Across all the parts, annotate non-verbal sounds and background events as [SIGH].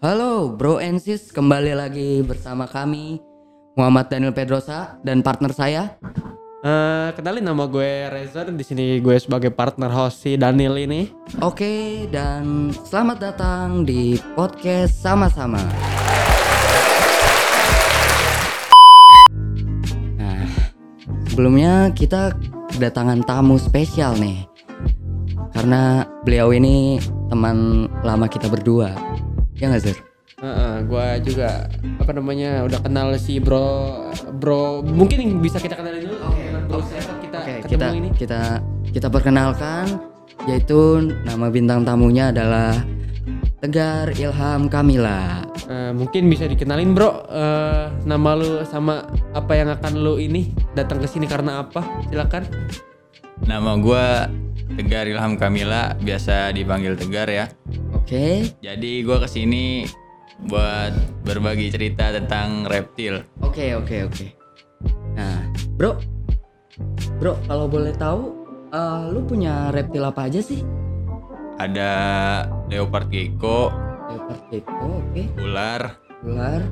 Halo Bro and Sis, kembali lagi bersama kami Muhammad Daniel Pedrosa dan partner saya. Eh, kenalin nama gue Rezer. Di sini gue sebagai partner host si Daniel ini. Oke, dan selamat datang di podcast sama-sama. Nah, sebelumnya kita kedatangan tamu spesial nih. Karena beliau ini teman lama kita berdua. Ya nggak Zer? Heeh, gue juga apa namanya udah kenal si Bro Bro. Mungkin bisa kita kenalin dulu. Oke. Bro siapa kita ketemu kita ini? kita kita perkenalkan yaitu nama bintang tamunya adalah Tegar Ilham Kamila. Eh, mungkin bisa dikenalin Bro. Eh, nama lu sama apa yang akan lu ini datang ke sini karena apa? Silakan. Nama gua Tegar Ilham Kamila, biasa dipanggil Tegar ya. Oke. Jadi gua ke sini buat berbagi cerita tentang reptil. Oke, oke, oke. Nah, Bro. Bro, kalau boleh tahu eh, lu punya reptil apa aja sih? Ada leopard gecko, Leopard gecko, oke. ular, Ular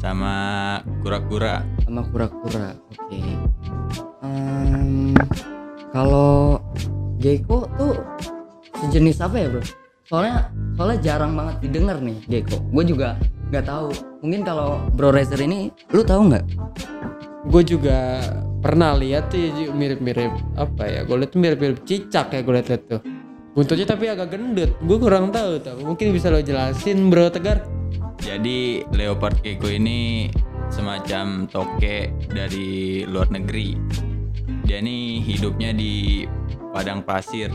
sama kura-kura. sama kura-kura. Oke. Em, kalau gecko tuh sejenis apa ya, Bro? Soalnya soalnya jarang banget didengar nih gecko. Gue juga nggak tahu. Mungkin kalau Bro Razer ini lu tahu nggak? Gue juga pernah lihat tuh ya, mirip-mirip apa ya? Gue lihat tuh mirip-mirip cicak ya gue lihat tuh. Buntutnya tapi agak gendut. Gue kurang tahu tuh. Mungkin bisa lo jelasin Bro Tegar. Jadi leopard gecko ini semacam toke dari luar negeri. Dia nih hidupnya di padang pasir.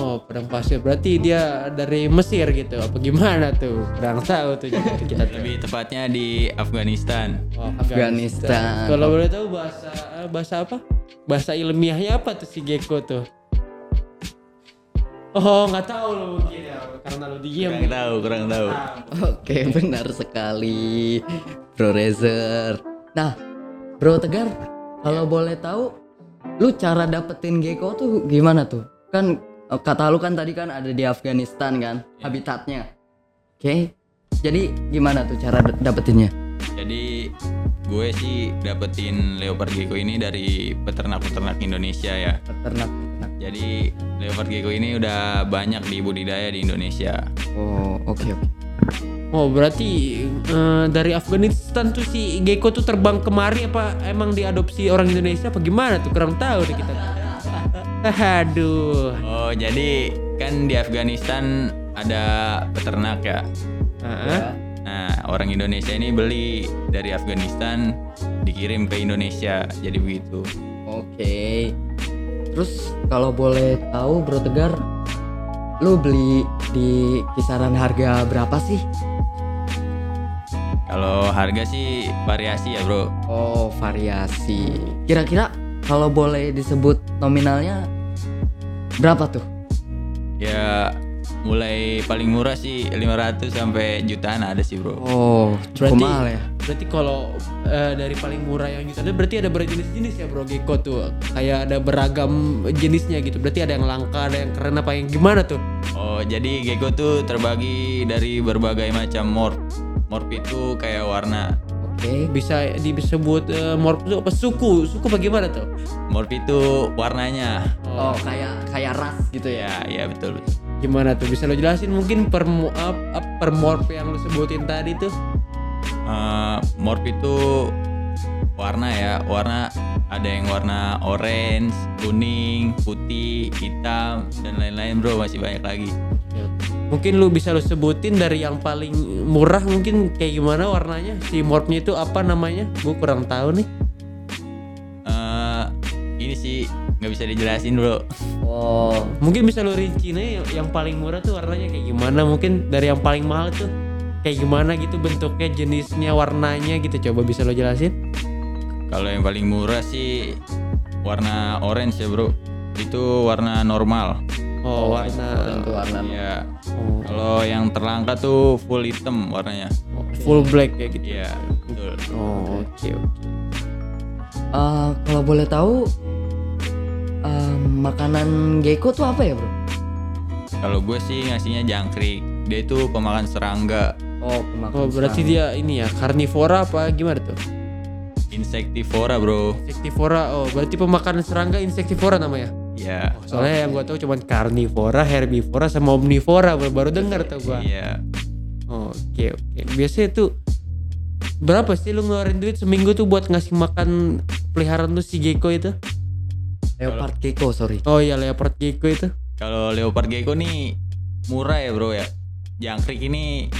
Oh, padang pasir. Berarti dia dari Mesir gitu. Apa gimana tuh? Kurang tahu tuh [LAUGHS] kita tuh. Lebih tepatnya di Afghanistan. Oh, Afghanistan. Kalau boleh tahu bahasa bahasa apa? Bahasa ilmiahnya apa tuh si gecko tuh? Oh, nggak tahu lo mungkin ya, karena lo diem. Kurang tahu, kurang tahu. Oke, [LAUGHS] benar sekali, Bro Razer. Nah, Bro Tegar, kalau boleh tahu, lu cara dapetin gecko tuh gimana tuh? Kan eh, kata lu kan tadi kan ada di Afghanistan kan, habitatnya. Oke, jadi gimana tuh cara dapetinnya? Jadi gue sih dapetin leopard gecko ini dari peternak-peternak Indonesia ya. Peternak, peternak. Jadi leopard gecko ini udah banyak di budidaya di Indonesia. Oh, oke oke. Oh, berarti eh, dari Afghanistan tuh si gecko tuh terbang kemari apa emang diadopsi orang Indonesia apa gimana tuh? Kurang tahu deh kita. [LAUGHS] Aduh. Oh jadi kan di Afghanistan ada peternak ya. Heeh. Nah orang Indonesia ini beli dari Afghanistan dikirim ke Indonesia. Jadi begitu. Oke. Terus kalau boleh tahu Bro Tegar, lu beli di kisaran harga berapa sih? Kalau harga sih variasi ya bro. Oh, variasi. Kira-kira kalau boleh disebut nominalnya berapa tuh? Ya mulai paling murah sih 500 sampai jutaan ada sih bro. Oh, cukup Berarti mahal ya. Berarti kalau eh, dari paling murah yang jutaan berarti ada berjenis-jenis ya bro gecko tuh. Kayak ada beragam jenisnya gitu. Berarti ada yang langka, ada yang keren apa yang gimana tuh? Oh jadi gecko tuh terbagi dari berbagai macam morph. Morph itu kayak warna. Oke. Bisa disebut eh, morph itu apa suku? Suku bagaimana tuh? Morph itu warnanya. Oh, kayak kayak ras gitu ya. Ya, ya betul. Gimana tuh? Bisa lo jelasin mungkin per ap- per morph yang lo sebutin tadi tuh? Eh, morph itu warna ya warna ada yang warna orange kuning putih hitam dan lain-lain bro masih banyak lagi Mungkin lu bisa lu sebutin dari yang paling murah mungkin kayak gimana warnanya? Si morphnya itu apa namanya? Gue kurang tahu nih. Eh, ini sih nggak bisa dijelasin bro Oh, Mungkin bisa lu rinci nih yang, yang paling murah tuh warnanya kayak gimana? Mungkin dari yang paling mahal tuh kayak gimana gitu bentuknya, jenisnya, warnanya gitu. Coba bisa lo jelasin? kalau yang paling murah sih warna orange ya bro itu warna normal Oh, warna tentu warna. ya oh, kalau yang terlangka tuh full hitam warnanya full black kayak gitu. iya betul Oh, oke oke. Eh, kalau boleh tahu eh, makanan gecko tuh apa ya, Bro? kalau gue sih ngasihnya jangkrik dia itu pemakan serangga Oh, pemakan Oh berarti serangga. dia ini ya karnivora apa gimana tuh? Insektivora bro. Insektivora. Oh berarti pemakan serangga insektivora namanya. Ya. Soalnya yang gua tahu cuma karnivora, herbivora sama omnivora baru, baru dengar tuh gua. Iya. Oke oke. Biasanya tuh berapa sih lu ngeluarin duit seminggu tuh buat ngasih makan peliharaan lu si gecko itu? leopard gecko, sorry. Oh iya leopard gecko itu. Kalau leopard gecko nih murah ya bro ya. Jangkrik ini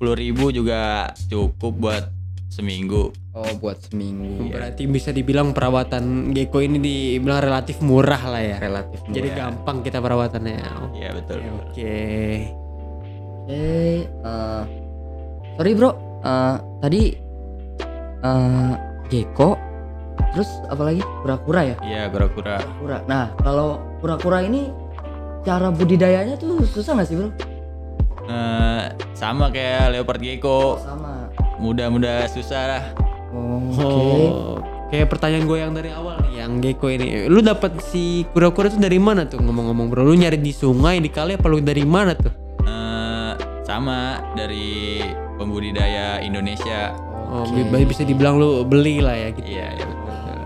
10.000 juga cukup buat seminggu. Oh, buat seminggu. Berarti bisa dibilang perawatan gecko ini dibilang relatif murah lah ya. Relatif. Jadi murah. gampang kita perawatannya. Iya betul. Oke. Oke, eh, sorry bro, Eh, tadi eh, gecko, terus apa lagi? Kura-kura ya? Iya kura-kura. Kura. Nah, kalau kura-kura ini cara budidayanya tuh susah nggak sih bro? Eh, sama kayak leopard gecko. Sama. Mudah-mudah susah lah. Oh, Oke. Oh, kayak pertanyaan gue yang dari awal nih, yang gecko ini. Lu dapat si kura-kura tuh dari mana tuh ngomong-ngomong bro? Lu nyari di sungai, di kali apa lu dari mana tuh? Eh, sama dari pembudidaya Indonesia. Oh, bi- bisa dibilang lu beli lah ya gitu. Iya, iya betul.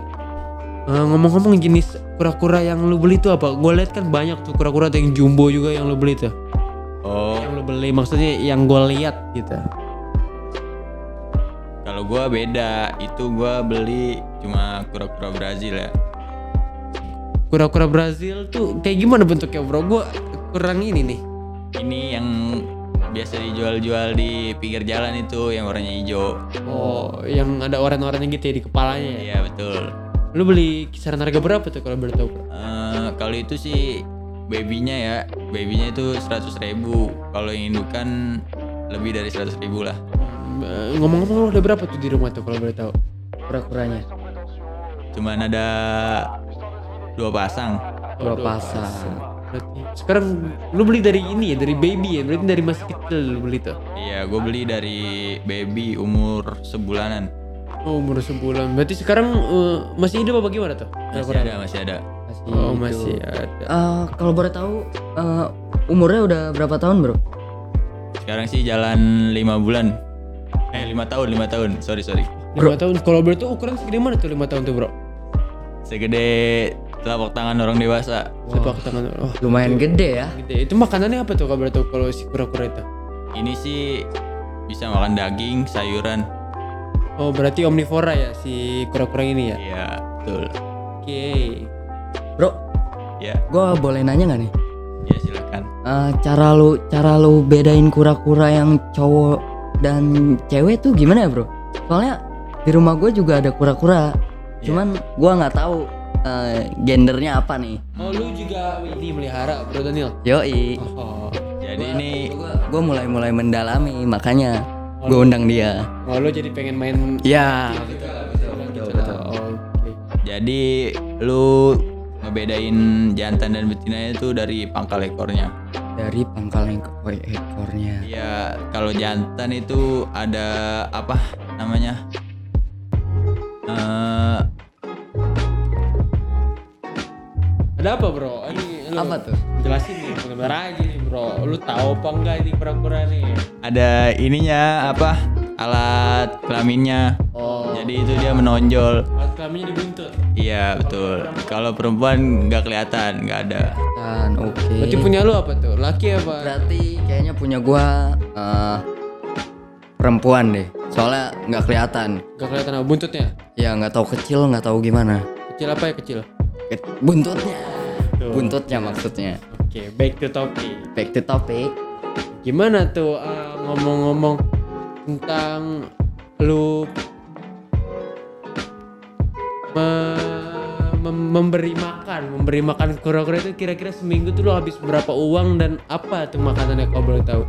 Eh, ngomong-ngomong jenis kura-kura yang lu beli tuh apa? Gue lihat kan banyak tuh kura-kura yang jumbo juga yang lu beli tuh. Oh, Yang lu beli maksudnya yang gue lihat gitu. Kalau gua beda. Itu gua beli cuma kura-kura Brazil ya. Kura-kura Brazil tuh kayak gimana bentuknya bro? Gue kurang ini nih. Ini yang biasa dijual-jual di pinggir jalan itu yang warnanya hijau. Oh, yang ada oren-orennya gitu ya di kepalanya ya. Iya betul. Lu beli kisaran harga berapa tuh kalau boleh tahu? Eh, kalau itu sih babynya ya, babynya itu 100.000 ribu. Kalau yang indukan lebih dari 100.000 ribu lah. Ngomong-ngomong lu ada berapa tuh di rumah tuh kalau boleh tahu? Kura-kuranya. Cuman ada dua pasang. Dua pasang. Berarti sekarang lu beli dari ini ya, dari baby ya, berarti dari masih kecil lu beli tuh. Iya, gue beli dari baby umur sebulanan. Oh, umur sebulan. Berarti sekarang eh, masih hidup apa gimana tuh? Masih ada, masih ada. Masih Oh, hidup. masih ada. Eh, kalau boleh tahu eh, umurnya udah berapa tahun bro? Sekarang sih jalan lima bulan. Eh lima tahun, lima tahun. Sorry sorry. Lima tahun. Kalau tahu ukuran segede mana tuh lima tahun tuh bro? Segede telapak tangan orang dewasa. Sepak tangan. Oh, Lumayan gede ya. gede. Itu makanannya apa tuh kalau tahu kalau si kura-kura itu? Ini sih bisa makan daging, sayuran. Oh, berarti omnivora ya si kura-kura ini ya? Iya, betul. Oke. Bro, Ya, gua boleh nanya nggak nih? ya silakan. Eh, cara lu cara lu bedain kura-kura yang cowok dan cewek tuh gimana ya bro? Soalnya di rumah gue juga ada kura-kura, cuman gua nggak tahu eh, gendernya apa nih. Oh, lu juga ini melihara, Bro Daniel? Yoi, Oh. Jadi ini gue mulai mulai mendalami makanya gue undang dia. Oh, lu jadi pengen main Ya, jadi lu ngebedain jantan dan betinanya itu dari pangkal ekornya. Dari pangkal ekor- ekornya. Iya, kalau jantan itu ada apa namanya? Eh, Ada apa, Bro? Ini lu Apa tuh? Jelasin nih, bener aja nih, Bro. Lu tahu apa enggak ini kura-kura nih? ada ininya apa? Alat kelaminnya. Oh, Jadi itu dia menonjol. Kelaminnya dibuntut. Iya betul. Kalau perempuan nggak kelihatan, nggak ada. dan oke. Berarti punya lu apa tuh? Laki apa? Berarti kayaknya punya gua eh, perempuan deh. Soalnya nggak kelihatan. Gak kelihatan apa buntutnya? Ya nggak tahu kecil, nggak tahu gimana. Kecil apa ya kecil? Ke- Buntutnya. Tuh. Buntutnya maksudnya. Oke, back to topic. Back to topic. Gimana tuh ah, ngomong-ngomong tentang lu me- mem- memberi makan, memberi makan kura-kura itu kira-kira seminggu tuh lu habis berapa uang dan apa tuh makanannya kalau boleh tahu?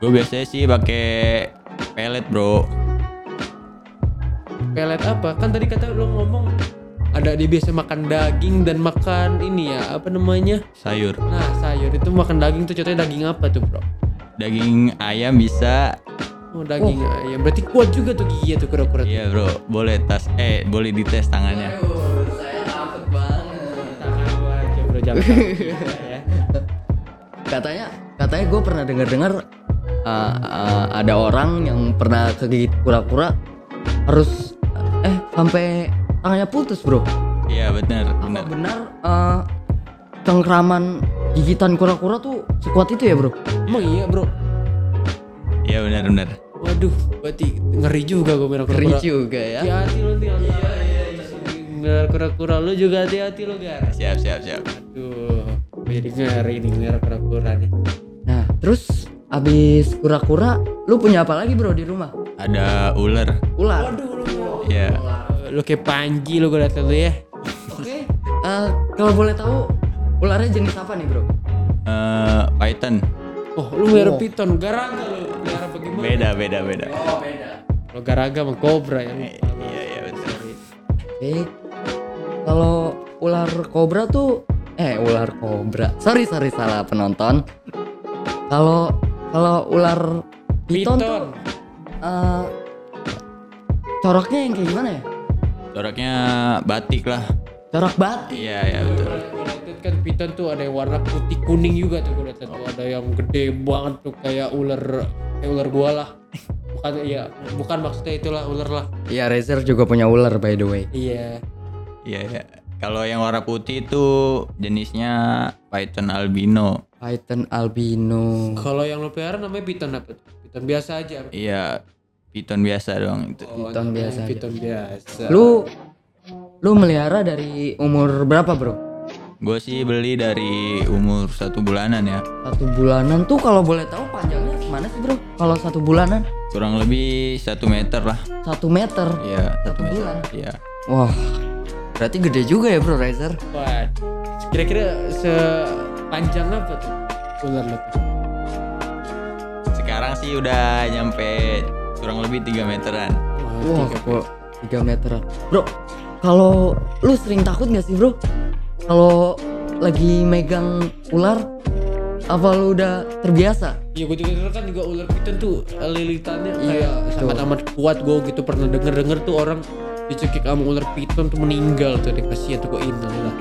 Gue biasanya sih pakai pelet bro. Pelet apa? Kan tadi kata lu ngomong ada dia biasa makan daging dan makan ini ya apa namanya? Sayur. Nah sayur itu makan daging tuh contohnya daging apa tuh bro? Daging ayam bisa. Oh daging ayam. Berarti kuat juga tuh giginya tuh kura-kura. Iya bro. Boleh tas. Eh boleh dites tangannya. saya takut banget. Tangan lu aja bro jangan ya. Katanya, katanya gue pernah dengar-dengar uh, uh, ada orang yang pernah kegigit kura-kura harus eh sampai tangannya putus bro Iya benar, benar. benar uh, cengkraman gigitan kura-kura tuh sekuat itu ya bro Emang iya bro. Iya benar benar. Waduh, berarti ngeri juga gue merah Ngeri kura-kura. juga ya Hati-hati lu nanti. Iya iya iya. Merah kura-kura lu juga hati-hati lu gar. Siap siap siap. Aduh, jadi ngeri nih merah kura-kura nih. nah terus abis kura-kura lu punya apa lagi bro di rumah Ada ular. ular Waduh lu. Iya. Lu kayak panji lu gue liat lu ya. oke uh, kalau boleh tahu ularnya jenis apa nih bro Eh, Python. Oh, lu merah piton, garaga lu. Beda beda beda. oh beda Kalau garaga sama kobra ya. Iya iya betul. Oke. Kalau ular kobra tuh eh ular kobra. Sorry sorry salah penonton. Kalau kalau ular piton, tuh Piton. eh, coroknya yang kayak gimana ya? Coraknya batik lah. Corak batik. Iya iya betul. Kan piton tuh ada yang warna putih kuning juga tuh gue tuh ada yang gede banget tuh kayak ular kayak ular gua lah. Bukan iya, bukan maksudnya itulah ular lah. Iya Razer juga punya ular by the way. Iya. Iya iya. Kalau yang warna putih itu jenisnya Python albino. Python albino. Kalau yang lo pelihara namanya piton apa tuh? Piton biasa aja. Iya. Python biasa dong itu. Oh, Piton namanya biasa aja. Piton biasa. Lu lu melihara dari umur berapa bro? Gue sih beli dari umur satu bulanan ya. Satu bulanan tuh kalau boleh tahu panjangnya mana sih bro? Kalau satu bulanan Kurang lebih satu meter lah. satu meter. Iya satu Satu meter. bulan? Iya. Wah, berarti gede juga ya bro Razer. Wah, kira-kira sepanjang apa tuh ular lo tuh? Sekarang sih udah nyampe kurang lebih 3 meteran. Wah, tiga kok 3 meteran. Bro, kalau lu sering takut gak sih bro? Kalau lagi megang ular, apa lu udah terbiasa? Iya gue juga denger kan juga ular piton tuh eh, lilitannya Iya, kayak betul. sangat amat kuat gue gitu pernah denger denger tuh orang dicekik sama ular piton tuh meninggal tuh deh kasihan tuh gue lah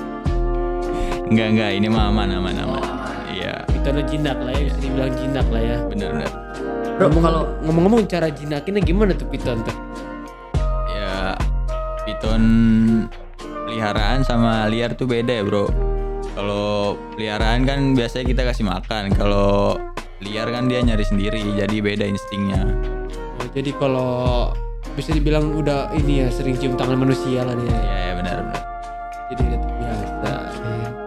Enggak enggak ini mah aman aman aman. Iya pitonnya jinak lah ya bisa dibilang jinak lah ya benar benar. Bro, kalau ngomong-ngomong cara jinakinnya gimana tuh piton tuh Ya piton peliharaan sama liar tuh beda ya bro. Kalau peliharaan kan biasanya kita kasih makan. Kalau liar kan dia nyari sendiri jadi beda instingnya. oh, jadi kalau bisa dibilang udah ini ya sering cium tangan manusia lah nih ya. Iya ya benar benar. jadi udah terbiasa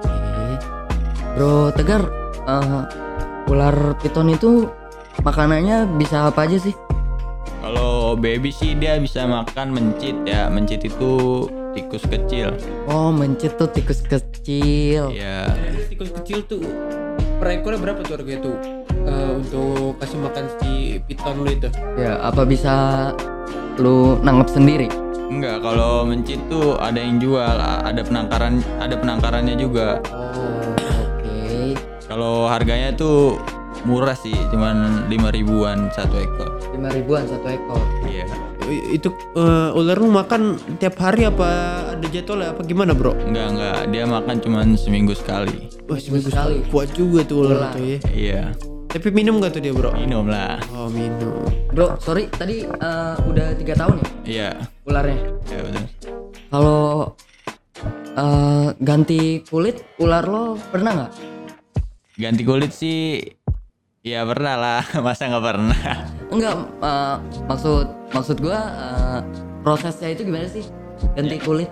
Oke. Bro Tegar, eh, ular piton itu makanannya bisa apa aja sih? Kalau baby sih dia bisa makan mencit ya. Mencit itu tikus kecil. Oh, mencit tuh tikus kecil. Iya. Terus tikus kecil tuh per ekornya berapa tuh harganya tuh Eh, untuk kasih makan si piton lu itu Ya, apa bisa lu nangkep sendiri? Enggak, kalau mencit tuh ada yang jual, ada penangkaran, ada penangkarannya juga. Oh, oke. Kalau harganya tuh murah sih, cuman lima ribuan satu ekor. Lima ribuan satu ekor. Iya. Itu eh, ular lu makan tiap hari apa ada jadwal apa gimana bro? Enggak enggak, dia makan cuman seminggu sekali. Wah seminggu sekali. sekali kuat juga tuh ular Ular. tuh ya. Iya. Tapi minum gak tuh dia bro? Minum lah. Oh minum. Bro, sorry tadi eh, udah tiga tahun ya Iya. ularnya. Ya betul. Kalau eh, ganti kulit ular lo pernah nggak? Ganti kulit sih ya pernah lah, [LAUGHS] masa nggak pernah? Enggak, eh, maksud maksud gua eh, prosesnya itu gimana sih? Ganti kulit?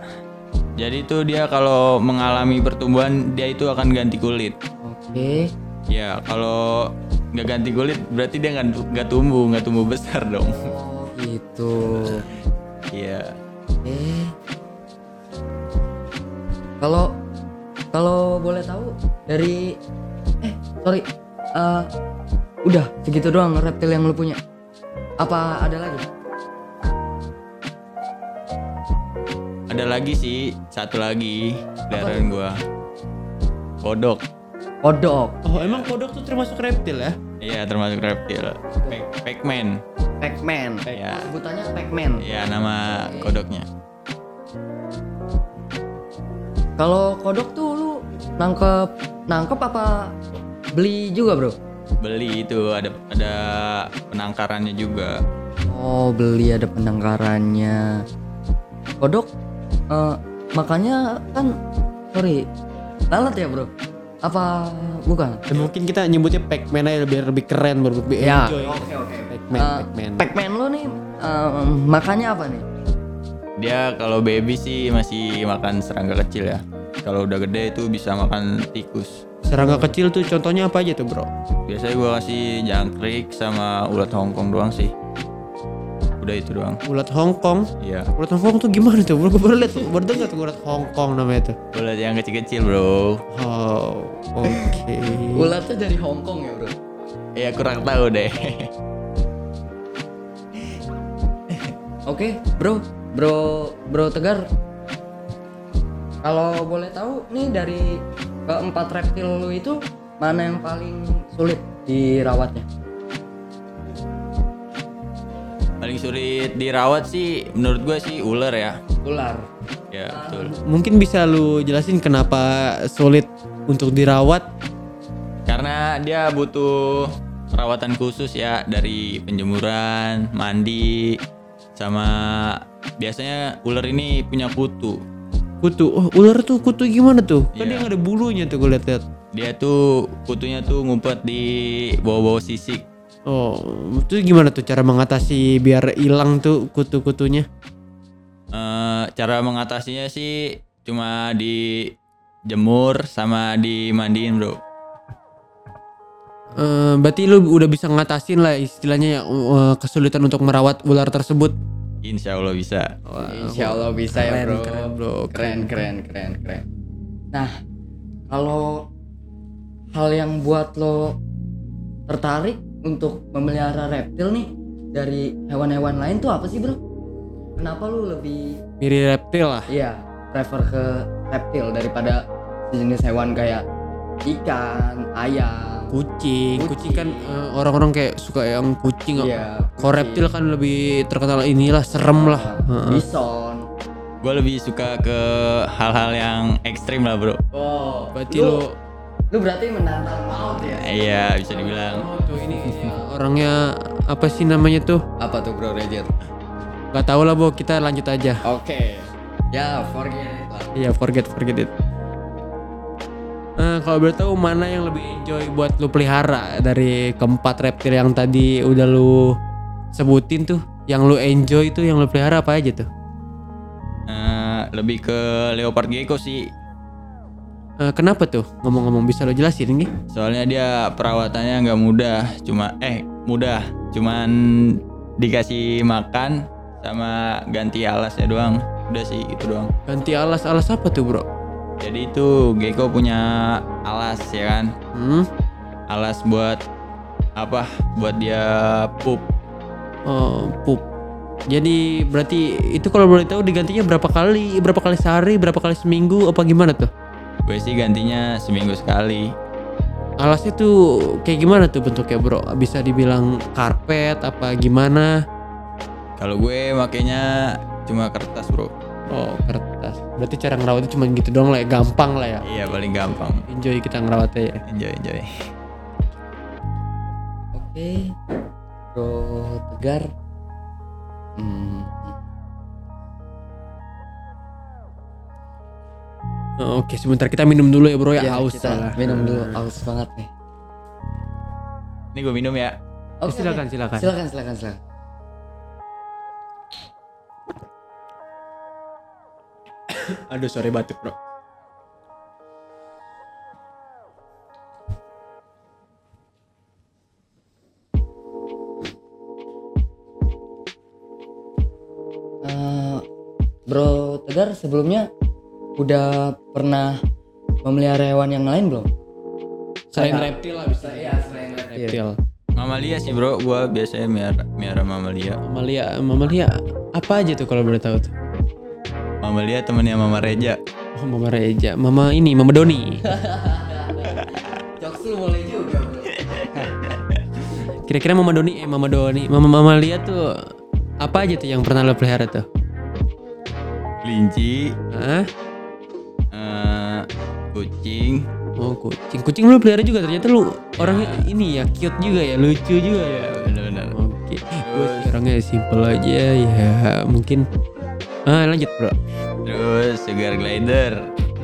Jadi tuh dia kalau mengalami pertumbuhan dia itu akan ganti kulit. Oke. Ya kalau nggak ganti kulit berarti dia nggak tumbuh nggak tumbuh besar dong. Oh gitu. Iya. Oke. Kalau kalau boleh tahu dari eh sorry eh, udah segitu doang reptil yang lu punya. Apa ada lagi? Ada lagi sih satu lagi peliharaan gua. Kodok. Kodok, Oh emang kodok tuh termasuk reptil ya? Iya termasuk reptil. Pac- Pac-Man. Pac-Man. Ya. Sebutannya Pac-Man. Iya nama kodoknya. Kalau kodok tuh lu nangkep nangkep apa beli juga bro? Beli itu ada ada penangkarannya juga. Oh beli ada penangkarannya. Kodok eh, makanya kan sorry lalat ya bro? Apa bukan? Dan mungkin kita nyebutnya Pac-Man aja lebih lebih keren bro, lebih Ya. enjoy. Oke oke. Pac-Man, Eh, Pac-Man. Pac-Man lo nih eh, makannya apa nih? Dia kalau baby sih masih makan serangga kecil ya. Kalau udah gede itu bisa makan tikus. Serangga kecil tuh contohnya apa aja tuh bro? Biasanya gua kasih jangkrik sama ulat hongkong doang sih. Udah itu doang. Ulat Hongkong. Iya. Ulat Hongkong tuh gimana tuh? Bro, gue [LAUGHS] baru liat tuh, baru dengar tuh ulat Hongkong namanya tuh. Ulat yang kecil-kecil bro. Oh, oke. [LAUGHS] Ulatnya dari Hong Kong ya bro? Ya kurang tahu deh. Oke, bro, bro, bro Tegar. Kalau boleh tahu nih dari keempat reptil lu itu mana yang paling sulit dirawatnya? Paling sulit dirawat sih menurut gue sih ular ya. Ular. Ya betul. Mungkin bisa lu jelasin kenapa sulit untuk dirawat? Karena dia butuh perawatan khusus ya dari penjemuran, mandi, sama biasanya ular ini punya kutu. Kutu. Oh, ular tuh kutu gimana tuh? Kan Iya. dia nggak ada bulunya tuh gue liat-liat. Dia tuh kutunya tuh ngumpet di bawah-bawah sisik. Oh, itu gimana tuh cara mengatasi biar hilang tuh kutu-kutunya? Eh, cara mengatasinya sih cuma dijemur sama dimandiin bro. Eh, berarti lu udah bisa ngatasin lah istilahnya ya, eh, kesulitan untuk merawat ular tersebut. Insya Allah bisa. Insya Allah bisa ya keren, bro. keren, bro. Keren, keren, keren, keren. Nah, kalau hal yang buat lo tertarik untuk memelihara reptil nih dari hewan-hewan lain tuh apa sih bro? Kenapa lu lebih Mirip reptil lah. Iya, prefer ke reptil daripada jenis hewan kayak ikan, ayam. Kucing, kucing, Kucing. kan eh, orang-orang kayak suka yang kucing. Iya. Kalau reptil kan lebih terkenal inilah serem lah. Heeh. Bison. Gue lebih suka ke hal-hal yang ekstrim lah bro. Oh, Berarti lu, lu berarti menantang maut ya? Iya bisa dibilang. Oh, tuh ini orangnya apa sih namanya tuh? Apa tuh bro Rejet? Gak tau lah, Bo. Kita lanjut aja. Oke. Ya, forget it lah. Iya, forget forget it. Eh, kalau boleh tahu mana yang lebih enjoy buat lu pelihara dari keempat reptil yang tadi udah lu sebutin tuh, yang lu enjoy tuh yang lu pelihara apa aja tuh? Eh, lebih ke leopard gecko sih. Eh, kenapa tuh? Ngomong-ngomong bisa lu jelasin nggih? Soalnya dia perawatannya nggak mudah. Cuma eh mudah. Cuman dikasih makan sama ganti alasnya doang. Udah sih itu doang. Ganti alas-alas apa tuh, Bro? Jadi itu gecko punya alas ya kan. Hmm? Alas buat apa? Buat dia pup. Oh, pup. Jadi berarti itu kalau boleh tahu digantinya berapa kali? Berapa kali sehari? Berapa kali seminggu? Apa gimana tuh? Gue sih gantinya seminggu sekali. Alasnya tuh kayak gimana tuh bentuknya bro? Bisa dibilang karpet apa gimana? Kalau gue makainya cuma kertas bro. Oh kertas. Berarti cara ngerawatnya cuma gitu doang lah ya, gampang lah ya. Iya paling gampang. Enjoy kita ngerawatnya ya. Enjoy enjoy. Oke. Bro Tegar. Hmm. Oh, Oke sebentar kita minum dulu ya bro ya, Ya, haus minum dulu. Haus banget nih. Ini gue minum ya. Oke, silakan, silakan. Silakan, silakan, silakan. [LAUGHS] Aduh sorry batuk bro. Eh, Bro Tegar sebelumnya udah pernah memelihara hewan yang lain belum? Selain Kayak- reptil lah bisa. Iya, selain reptil. Reptil. Mamalia sih bro. Gue biasanya miara, miara mamalia. Mamalia, mamalia apa aja tuh kalau boleh tahu tuh? Mamalia temennya Mama Reja. Oh Mama Reja, Mama ini, Mama Doni. [LAUGHS] Jokes lu boleh juga, Bro. Kira-kira Mama Doni, eh Mama Doni, Mama Mama lihat tuh apa aja tuh yang pernah lo pelihara tuh? Kelinci. Hah? eh, kucing. Oh kucing, kucing lu pelihara juga ternyata lu orangnya ini ya cute juga ya, lucu juga ya. benar-benar Oke, gue sih orangnya simple aja ya mungkin. Ah lanjut bro, terus sugar glider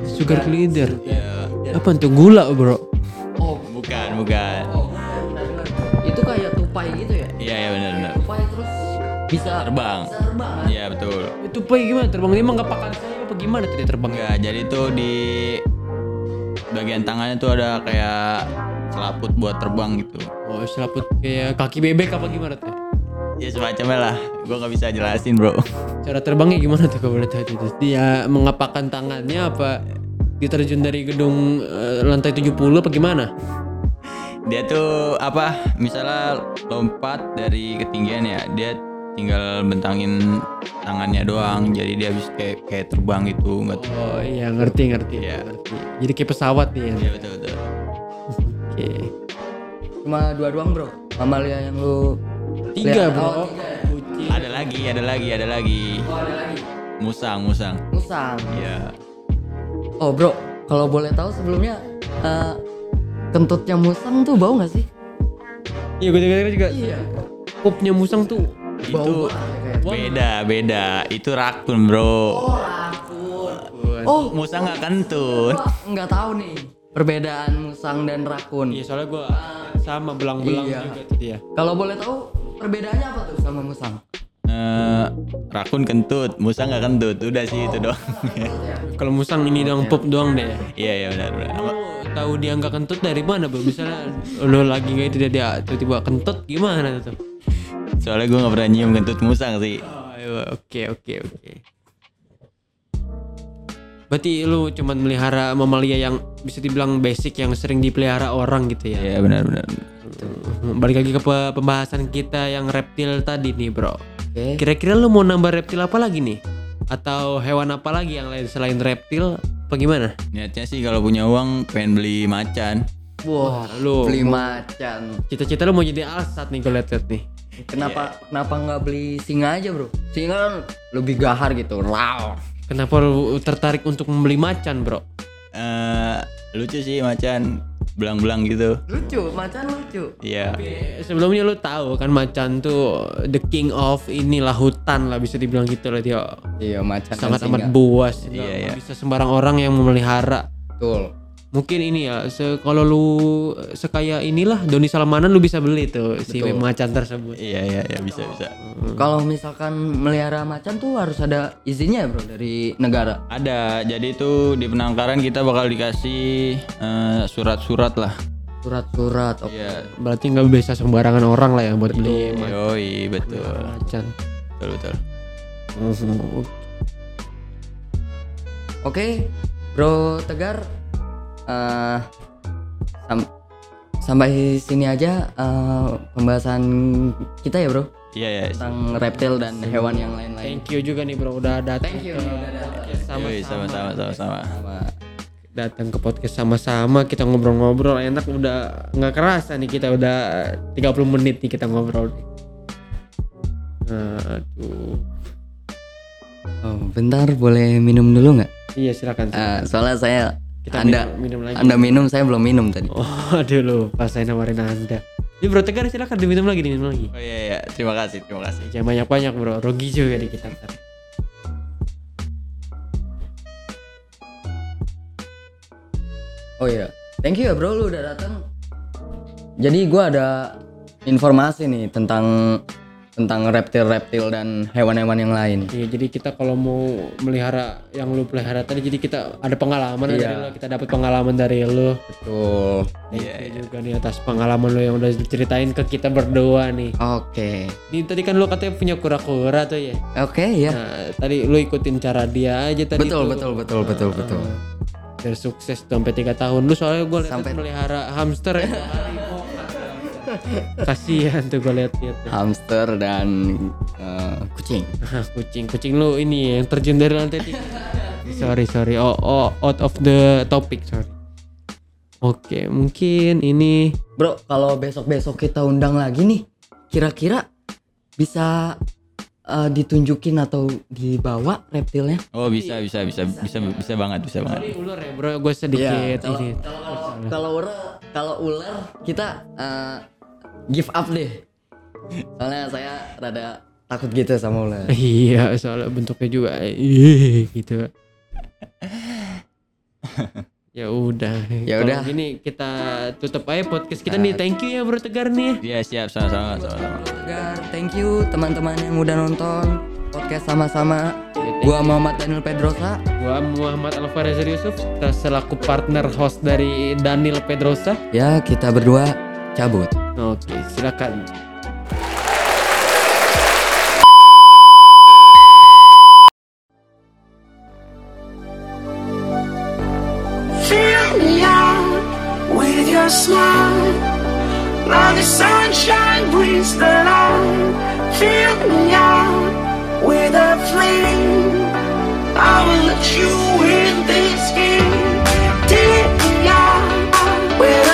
sugar glider. ya Apa tuh gula bro? Oh, bukan bukan oh. Itu kayak tupai gitu ya? iya ya benar-benar Tupai terus bisa terbang Bisa terbang. iya betul Itu apa gimana terbang? Dia emang gak pakai sayap apa gimana tuh dia terbang? enggak jadi tuh di bagian tangannya tuh ada kayak selaput buat terbang gitu Oh selaput kayak kaki bebek apa gimana tuh? Ya semacamnya lah gua nggak bisa jelasin bro Cara terbangnya gimana tuh kalau boleh tahu itu? Dia mengapakkan tangannya apa diterjun dari gedung eh, lantai 70 apa gimana? dia tuh apa misalnya lompat dari ketinggian ya dia tinggal bentangin tangannya doang jadi dia bisa kayak kayak terbang gitu nggak tahu Oh iya ngerti ngerti Iya. ngerti. Jadi kayak pesawat nih ya. iya betul betul [LAUGHS] Oke. Cuma dua doang bro. Mamalia yang lu Tiga bro. Oh, tiga ya? Ada lagi ada lagi ada lagi Oh, ada lagi. musang musang Musang. iya Oh bro, kalau boleh tahu sebelumnya eh, kentutnya musang tuh bau nggak sih? Iya gue juga juga. Iya. Popnya musang tuh. itu Bau banget beda beda itu rakun bro Oh rakun. Buat- Oh, musang nggak kentut nggak tahu nih perbedaan musang dan rakun. Iya soalnya gue sama belang-belang Iya. juga dia. Kalau boleh tahu perbedaannya apa tuh sama musang? Eh, rakun kentut musang nggak kentut udah sih itu doang [LAUGHS] Kalau musang ini doang pop doang deh. iya iya benar benar Lu tahu dia nggak kentut dari mana bro? Misalnya lo lagi nggak itu dia, dia tiba-tiba kentut gimana tuh? soalnya gue nggak pernah nyium kentut musang sih Oh, iya, Oke oke oke. Berarti lu cuman melihara mamalia yang bisa dibilang basic yang sering dipelihara orang gitu ya? iya benar benar Hmm, Balik lagi ke pe- pembahasan kita yang reptil tadi nih bro. Oke. Kira-kira lu mau nambah reptil apa lagi nih? Atau hewan apa lagi yang lain selain reptil? Apa gimana? niatnya sih kalau punya uang pengen beli macan Wah, lu beli macan. cita-cita lu mau jadi alsat nih gue liat-liat nih. Kenapa kenapa nggak beli singa aja bro? Singa kan lebih gahar gitu. Wow. Kenapa lu tertarik untuk membeli macan bro? eh lucu sih macan belang-belang gitu Lucu, macan lucu. iya Eh, Sebelumnya lu tahu kan macan tuh the king of inilah hutan lah bisa dibilang gitu lah dia Iya macan. sangat amat buas. Iya, iya. bisa sembarang orang yang memelihara. Betul. Mungkin ini ya, se kalau lu sekaya inilah Doni Salmanan lu bisa beli tuh si Betul. macan tersebut. iya iya iya bisa bisa Kalau misalkan melihara macan tuh harus ada izinnya ya bro dari negara. ada jadi tuh di penangkaran kita bakal dikasih eh, surat-surat lah Surat-surat. Oke. iya Berarti nggak bisa sembarangan orang lah yang buat beli ma- yoi betul macan. betul betul Oke, Bro Tegar. Eh sam- sampai sini aja eh, pembahasan kita ya bro iya iya tentang reptil dan hewan yang lain-lain. Thank you juga nih bro udah datang. Thank you. sama-sama. sama-sama sama-sama Sama- Datang ke podcast sama-sama kita ngobrol-ngobrol enak udah nggak kerasa nih kita udah 30 menit nih kita ngobrol. Aduh. Oh, bentar boleh minum dulu nggak? Iya silakan. Eh, soalnya saya Kita anda minum, minum lagi. anda minum saya belum minum tadi. Oh, aduh lupa saya nawarin Anda. Ini bro Tegar silakan diminum lagi, diminum lagi. oh iya iya terima kasih terima kasih Jangan banyak-banyak bro, rugi juga di kita ntar. Oh iya, thank you ya bro lu udah datang. Jadi gua ada informasi nih tentang tentang reptil-reptil dan hewan-hewan yang lain. Iya, jadi kita kalau mau melihara yang lu pelihara tadi, jadi kita ada pengalaman Iya. dari lu, kita dapat pengalaman dari lu. Betul. Iya, you juga nih atas pengalaman lu yang udah diceritain ke kita berdua nih. Oke. Ini tadi kan lu katanya punya kura-kura tuh ya. Oke ya. Nah, tadi lu ikutin cara dia aja tadi Betul, tuh. betul, betul, betul, betul. Biar sukses sampai tiga tahun. Lu soalnya gue Sampai- melihara hamster ya. [LAUGHS] [LAUGHS] Kasihan tuh gue liat-liat tuh. Hamster dan eh, kucing. [LAUGHS] Kucing kucing lu ini yang terjun dari lantai tiga [LAUGHS] sorry sorry oh, oh out of the topic sorry oke mungkin ini Bro, kalau besok-besok kita undang lagi nih, kira-kira bisa eh, ditunjukin atau dibawa reptilnya? Oh bisa bisa bisa bisa bisa banget bisa banget. Ular ya bro, gue sedikit Iya, kalau ini. kalau kalau ular kalau ular kita eh, give up deh. Soalnya saya rada takut gitu sama ular. [LAUGHS] Iya, soalnya bentuknya juga gitu. [LAUGHS] ya udah. Ya Kalau udah. Gini kita tutup aja podcast kita nih. Thank you ya Bro Tegar nih. Iya siap sama-sama sama-sama. Tegar, thank you teman-teman yang udah nonton podcast sama-sama. Gua Muhammad Daniel Pedrosa. Gua Muhammad Alvarez Yusuf selaku partner host dari Daniel Pedrosa. Ya, kita berdua cabut. Okay, silakan. Me out with your smile. The sunshine the light. Me out with a flame. I will let you in this game. Take me out with